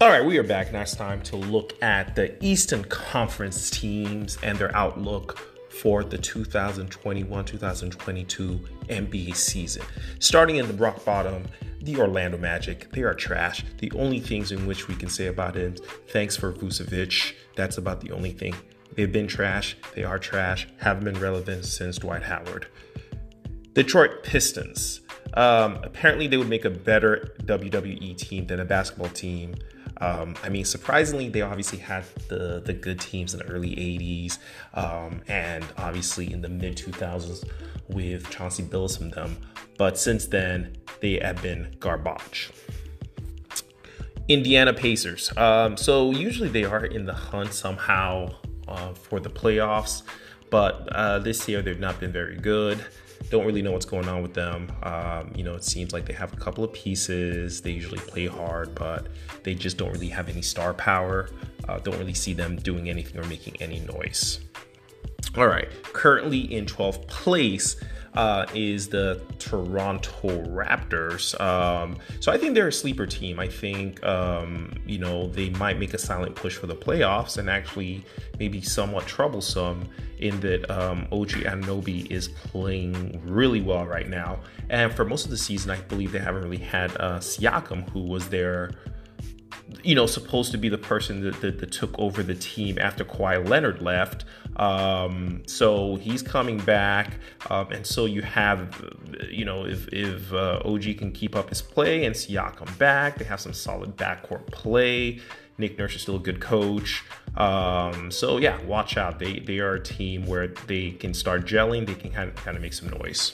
All right, we are back. Now it's time to look at the Eastern Conference teams and their outlook for the 2021 2022 NBA season. Starting in the rock bottom, the Orlando Magic. They are trash. The only things in which we can say about it, thanks for Vucevic. That's about the only thing. They've been trash. They are trash. Haven't been relevant since Dwight Howard. Detroit Pistons. Um, apparently, they would make a better WWE team than a basketball team. Um, I mean, surprisingly, they obviously had the the good teams in the early '80s, um, and obviously in the mid 2000s with Chauncey Billups from them. But since then, they have been garbage. Indiana Pacers. Um, so usually they are in the hunt somehow uh, for the playoffs, but uh, this year they've not been very good. Don't really know what's going on with them. Um, you know, it seems like they have a couple of pieces. They usually play hard, but they just don't really have any star power. Uh, don't really see them doing anything or making any noise. All right, currently in 12th place uh, is the Toronto Raptors. Um, so I think they're a sleeper team. I think, um, you know, they might make a silent push for the playoffs and actually maybe somewhat troublesome in that um, OG Anunoby is playing really well right now. And for most of the season, I believe they haven't really had uh, Siakam, who was their you know, supposed to be the person that, that, that, took over the team after Kawhi Leonard left. Um, so he's coming back, um, and so you have, you know, if if uh, OG can keep up his play and Siakam back, they have some solid backcourt play. Nick Nurse is still a good coach. Um, so yeah, watch out. They they are a team where they can start gelling. They can kind of, kind of make some noise.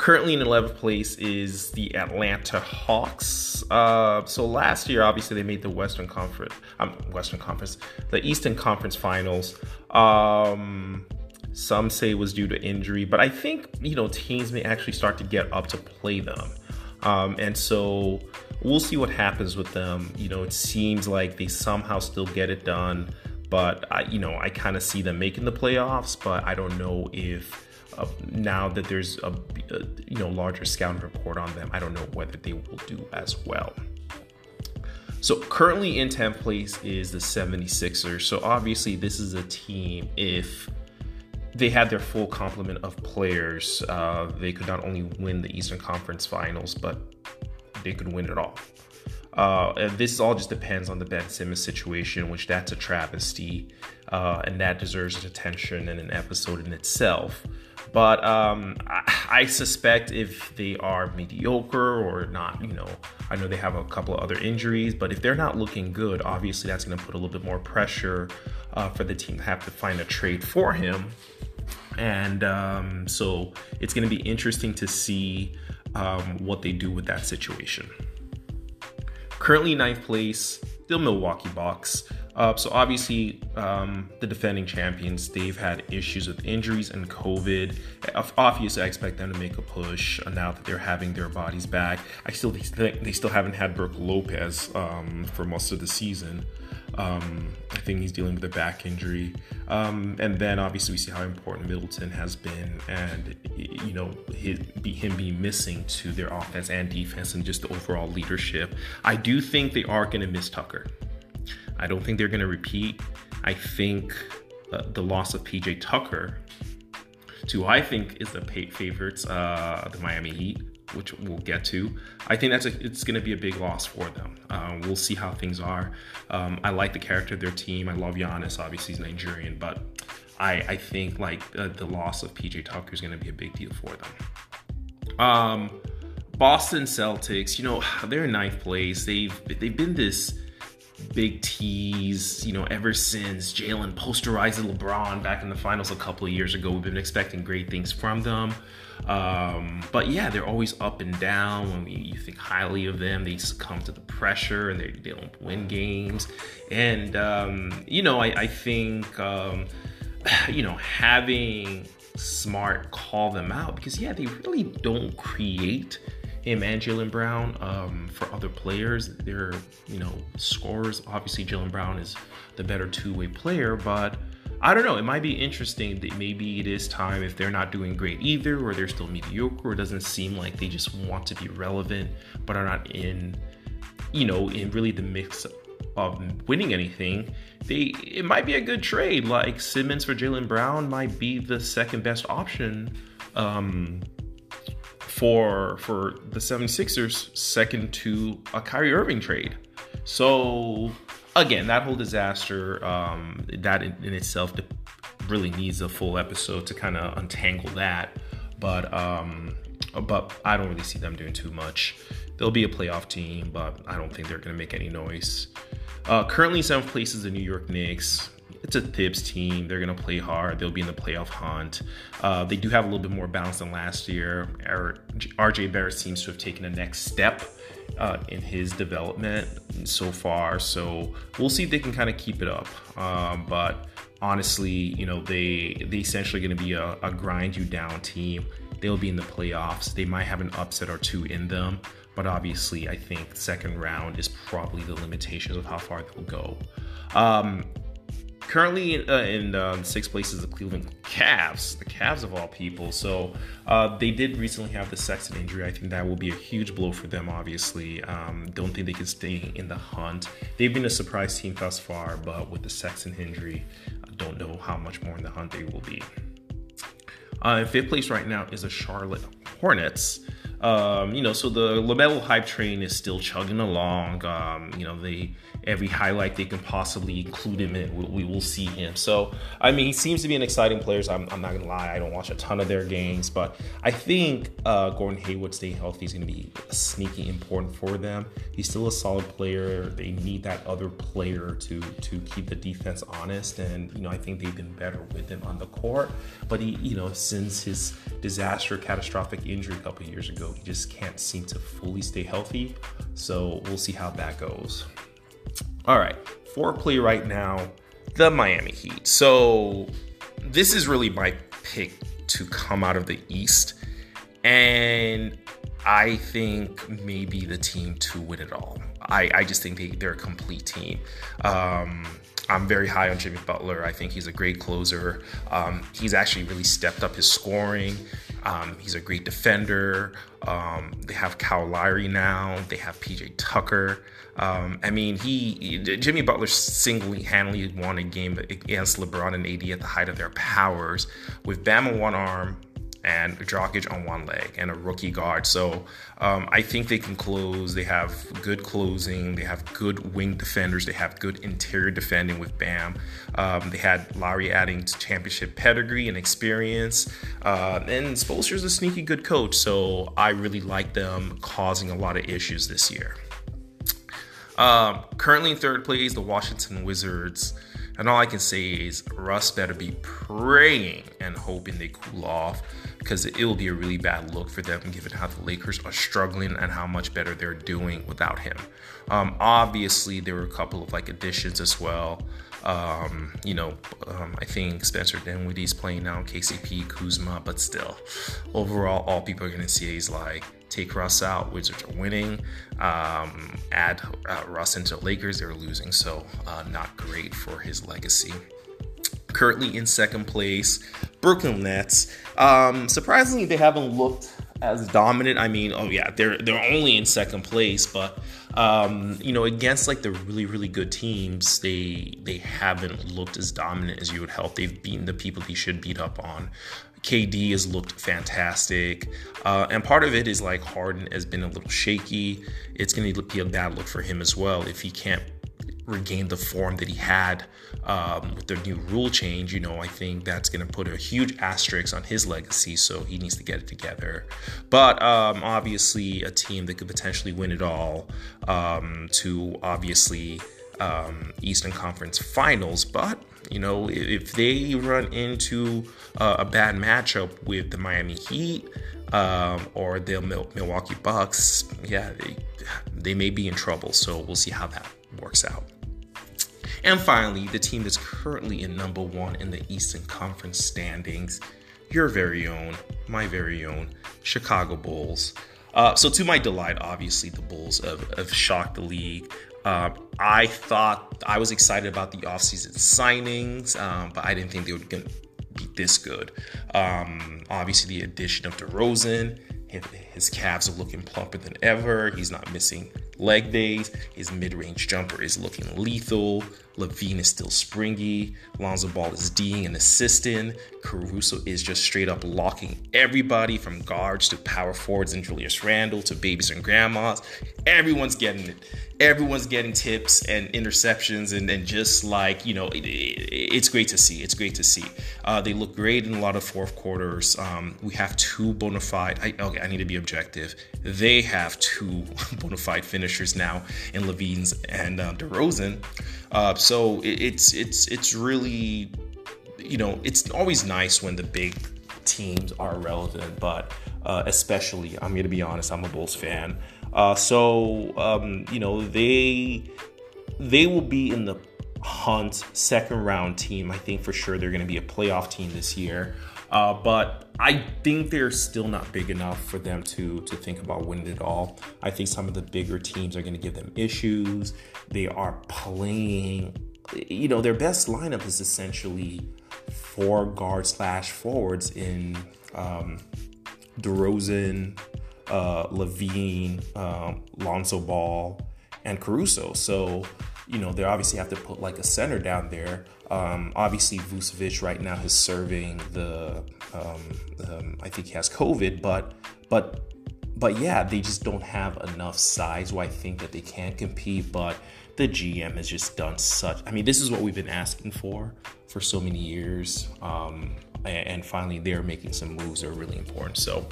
Currently in 11th place is the Atlanta Hawks. Uh, so last year, obviously, they made the Western Conference, um, Western Conference, the Eastern Conference Finals. Um, some say it was due to injury, but I think you know teams may actually start to get up to play them, um, and so we'll see what happens with them. You know, it seems like they somehow still get it done, but I, you know, I kind of see them making the playoffs, but I don't know if uh, now that there's a, a, you know larger scouting report on them, I don't know whether they will do as well. So currently in 10th place is the 76ers. So obviously this is a team if they had their full complement of players, uh, they could not only win the Eastern Conference Finals, but they could win it all. Uh, this all just depends on the Ben Simmons situation, which that's a travesty, uh, and that deserves attention and an episode in itself. But um, I, I, suspect if they are mediocre or not, you know, I know they have a couple of other injuries, but if they're not looking good, obviously that's going to put a little bit more pressure uh, for the team to have to find a trade for him. And um, so it's going to be interesting to see um, what they do with that situation. Currently ninth place, still Milwaukee Bucks. Uh, so obviously, um, the defending champions they've had issues with injuries and COVID. Obviously, I expect them to make a push now that they're having their bodies back. I still think they still haven't had Brook Lopez um, for most of the season. Um, I think he's dealing with a back injury, um, and then obviously we see how important Middleton has been, and you know his, him being missing to their offense and defense, and just the overall leadership. I do think they are going to miss Tucker. I don't think they're going to repeat. I think uh, the loss of PJ Tucker, to I think is the favorites, uh, the Miami Heat, which we'll get to. I think that's a, it's going to be a big loss for them. Uh, we'll see how things are. Um, I like the character of their team. I love Giannis. Obviously, he's Nigerian, but I, I think like uh, the loss of PJ Tucker is going to be a big deal for them. Um, Boston Celtics, you know, they're in ninth place. They've they've been this big tease, you know, ever since Jaylen posterized LeBron back in the finals a couple of years ago. We've been expecting great things from them. Um, but yeah, they're always up and down. When we, you think highly of them, they succumb to the pressure and they, they don't win games. And, um, you know, I, I think, um, you know, having Smart call them out because, yeah, they really don't create him and Jaylen Brown um, for other players. They're, you know, scorers. Obviously, Jaylen Brown is the better two way player, but I don't know. It might be interesting that maybe it is time if they're not doing great either, or they're still mediocre, or it doesn't seem like they just want to be relevant but are not in you know, in really the mix of winning anything, they it might be a good trade. Like Simmons for Jaylen Brown might be the second best option um, for for the 76ers, second to a Kyrie Irving trade. So again, that whole disaster, um, that in, in itself really needs a full episode to kind of untangle that. But um, but I don't really see them doing too much. They'll be a playoff team, but I don't think they're going to make any noise. Uh, currently, seventh place is the New York Knicks. It's a Thibs team. They're going to play hard. They'll be in the playoff hunt. Uh, they do have a little bit more balance than last year. RJ Barrett seems to have taken a next step uh, in his development so far. So we'll see if they can kind of keep it up. Um, but honestly, you know, they they essentially going to be a, a grind you down team. They'll be in the playoffs. They might have an upset or two in them, but obviously, I think second round is probably the limitations of how far they'll go. Um, currently uh, in um, sixth place is the Cleveland Cavs, the Cavs of all people. So uh, they did recently have the Sexton injury. I think that will be a huge blow for them. Obviously, um, don't think they can stay in the hunt. They've been a surprise team thus far, but with the Sexton injury, I don't know how much more in the hunt they will be. Uh, in fifth place right now is the Charlotte Hornets. Um, you know, so the LaMelo hype train is still chugging along. Um, you know, they every highlight they can possibly include him in. We, we, will see him. So, I mean, he seems to be an exciting player. So I'm, I'm not to lie. I don't watch a ton of their games, but I think uh, Gordon Hayward staying healthy is to be sneaky important for them. He's still a solid player. They need that other player to to keep the defense honest. And, you know, I think they've been better with him on the court. But he, you know, since his disaster, catastrophic injury a couple years ago, he just can't seem to fully stay healthy. So we'll see how that goes. All right, foreplay right now, the Miami Heat. So this is really my pick to come out of the East. And I think maybe the team to win it all. I, I just think they, they're a complete team. Um, I'm very high on Jimmy Butler. I think he's a great closer. Um, he's actually really stepped up his scoring. Um, he's a great defender. Um, they have Kyle Lowry now. They have PJ Tucker. Um, I mean, he Jimmy Butler single-handedly won a game against LeBron and AD at the height of their powers with Bam on one arm, and Jokic on one leg and a rookie guard. So um, I think they can close. They have good closing. They have good wing defenders. They have good interior defending with Bam. Um, they had Lowry adding to championship pedigree and experience. Uh, and Spoelstra's a sneaky good coach. So I really like them causing a lot of issues this year. Um, currently in third place, the Washington Wizards. And all I can say is Russ better be praying and hoping they cool off because it will be a really bad look for them given how the Lakers are struggling and how much better they're doing without him. Um, obviously, there were a couple of like additions as well. Um, you know, um, I think Spencer Dinwiddie's playing now, KCP, Kuzma, but still, overall, all people are going to see is like take Russ out, Wizards are winning. Um, add uh, Russ into Lakers, they're losing. So, uh, not great for his legacy currently in second place. Brooklyn Nets. Um, surprisingly, they haven't looked as dominant. I mean, oh yeah, they're they're only in second place, but um, you know, against like the really really good teams, they they haven't looked as dominant as you would hope. They've beaten the people they should beat up on. KD has looked fantastic, uh, and part of it is like Harden has been a little shaky. It's going to be a bad look for him as well if he can't regain the form that he had um, with the new rule change, you know, I think that's going to put a huge asterisk on his legacy. So he needs to get it together. But um, obviously, a team that could potentially win it all um, to obviously um, Eastern Conference Finals. But you know, if they run into uh, a bad matchup with the Miami Heat um, or the Milwaukee Bucks, yeah, they, they may be in trouble. So we'll see how that works out. And finally, the team that's currently in number one in the Eastern Conference standings, your very own, my very own Chicago Bulls. Uh, so, to my delight, obviously, the Bulls have, have shocked the league. Uh, I thought I was excited about the offseason signings, um, but I didn't think they would be this good. Um, obviously, the addition of DeRozan, his calves are looking plumper than ever. He's not missing leg days. His mid range jumper is looking lethal. LaVine is still springy. Lonzo Ball is D'ing and assisting. Caruso is just straight up locking everybody from guards to power forwards and Julius Randle to babies and grandmas. Everyone's getting it. Everyone's getting tips and interceptions, and, and just like, you know, it, it, it's great to see. It's great to see. Uh, they look great in a lot of fourth quarters. Um, we have two bona fide, I, okay, I need to be objective. They have two bona fide finishers now in LaVine's and uh, DeRozan. Uh, so it, it's it's it's really, you know, it's always nice when the big teams are relevant, but uh, especially, I'm going to be honest, I'm a Bulls fan. Uh, so um, you know they they will be in the hunt second round team. I think for sure they're going to be a playoff team this year. Uh, but I think they're still not big enough for them to to think about winning it all. I think some of the bigger teams are going to give them issues. They are playing, you know, their best lineup is essentially four guard slash forwards in um, DeRozan, uh, LaVine, um, Lonzo Ball, and Caruso. So, you know, they obviously have to put like a center down there. Um, obviously, Vucevic right now is serving the, um, um, I think he has COVID, but, but, but yeah, they just don't have enough size where I think that they can't compete. But the GM has just done such. I mean, this is what we've been asking for for so many years. Um, and finally, they're making some moves that are really important. So,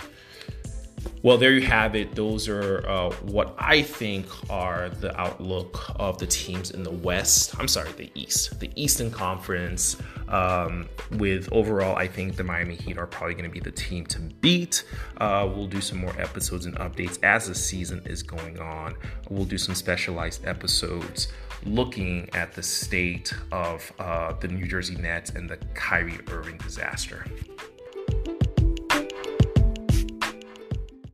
well, there you have it. Those are uh, what I think are the outlook of the teams in the West. I'm sorry, the East, the Eastern Conference. Um, with overall, I think the Miami Heat are probably going to be the team to beat. Uh, we'll do some more episodes and updates as the season is going on. We'll do some specialized episodes looking at the state of uh, the New Jersey Nets and the Kyrie Irving disaster.